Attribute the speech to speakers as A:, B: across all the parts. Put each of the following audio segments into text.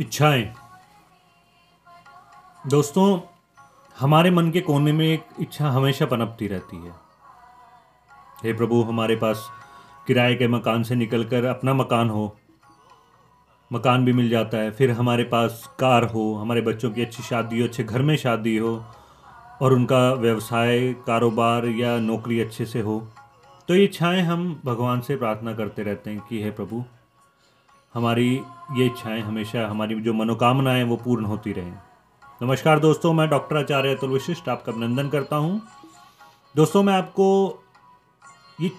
A: इच्छाएँ। दोस्तों, हमारे मन के कोने में एक इच्छा हमेशा पनपती रहती है। हे प्रभु, हमारे पास किराए के मकान से निकलकर अपना मकान हो। मकान भी मिल जाता है। फिर हमारे पास कार हो। हमारे बच्चों की अच्छी शादी हो, अच्छे घर में शादी हो और उनका व्यवसाय, कारोबार या नौकरी अच्छे से हो। तो ये इच्छाएँ हम भगवान से प्रार्थना करते रहते हैं कि हे प्रभु हमारी ये इच्छाएँ हमेशा हमारी जो मनोकामनाएँ वो पूर्ण होती रहें। नमस्कार दोस्तों, मैं डॉक्टर आचार्य अतुल विशिष्ट आपका अभिनंदन करता हूँ। दोस्तों, मैं आपको ये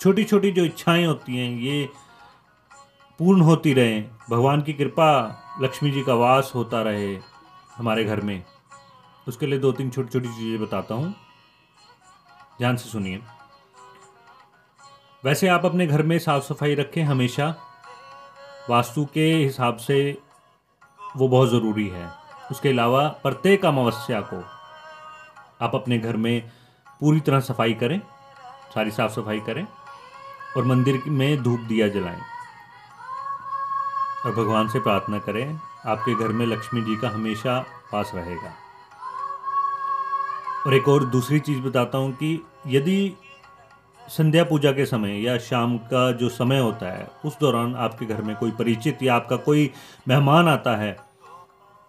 A: छोटी छोटी जो इच्छाएँ होती हैं, ये पूर्ण होती रहें। भगवान की कृपा, लक्ष्मी जी का वास होता रहे हमारे घर में। उसके लिए दो तीन छोटी छोटी चीज़ें बताता हूँ। ध्यान से सुनिए। वैसे आप अपने घर में साफ़ सफ़ाई रखें हमेशा। वास्तु के हिसाब से वो बहुत ज़रूरी है। उसके अलावा प्रत्येक अमावस्या को आप अपने घर में पूरी तरह सफ़ाई करें, सारी साफ़ सफ़ाई करें और मंदिर में धूप दिया जलाएँ। और भगवान से प्रार्थना करें, आपके घर में लक्ष्मी जी का हमेशा पास रहेगा। और एक और दूसरी चीज़ बताता हूँ कि यदि संध्या पूजा के समय या शाम का जो समय होता है, उस दौरान आपके घर में कोई परिचित या आपका कोई मेहमान आता है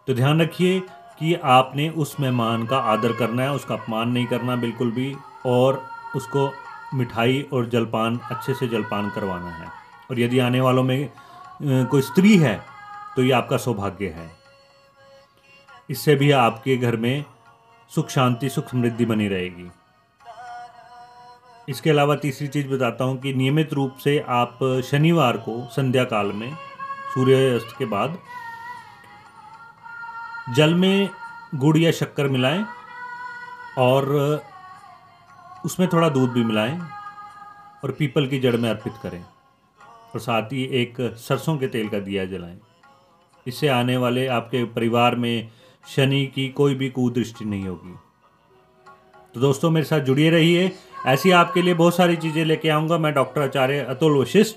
A: तो ध्यान रखिए कि आपने उस मेहमान का आदर करना है, उसका अपमान नहीं करना बिल्कुल भी, और उसको मिठाई और जलपान, अच्छे से जलपान करवाना है। और यदि आने वालों में कोई स्त्री है तो ये आपका सौभाग्य है। इससे भी आपके घर में सुख शांति, सुख समृद्धि बनी रहेगी। इसके अलावा तीसरी चीज़ बताता हूँ कि नियमित रूप से आप शनिवार को संध्या काल में, सूर्यास्त के बाद, जल में गुड़ या शक्कर मिलाएँ और उसमें थोड़ा दूध भी मिलाएँ और पीपल की जड़ में अर्पित करें और साथ ही एक सरसों के तेल का दिया जलाएँ। इससे आने वाले आपके परिवार में शनि की कोई भी कुदृष्टि नहीं होगी। तो दोस्तों, मेरे साथ जुड़िए रहिए। ऐसी आपके लिए बहुत सारी चीज़ें लेके आऊँगा। मैं डॉक्टर आचार्य अतुल वशिष्ठ।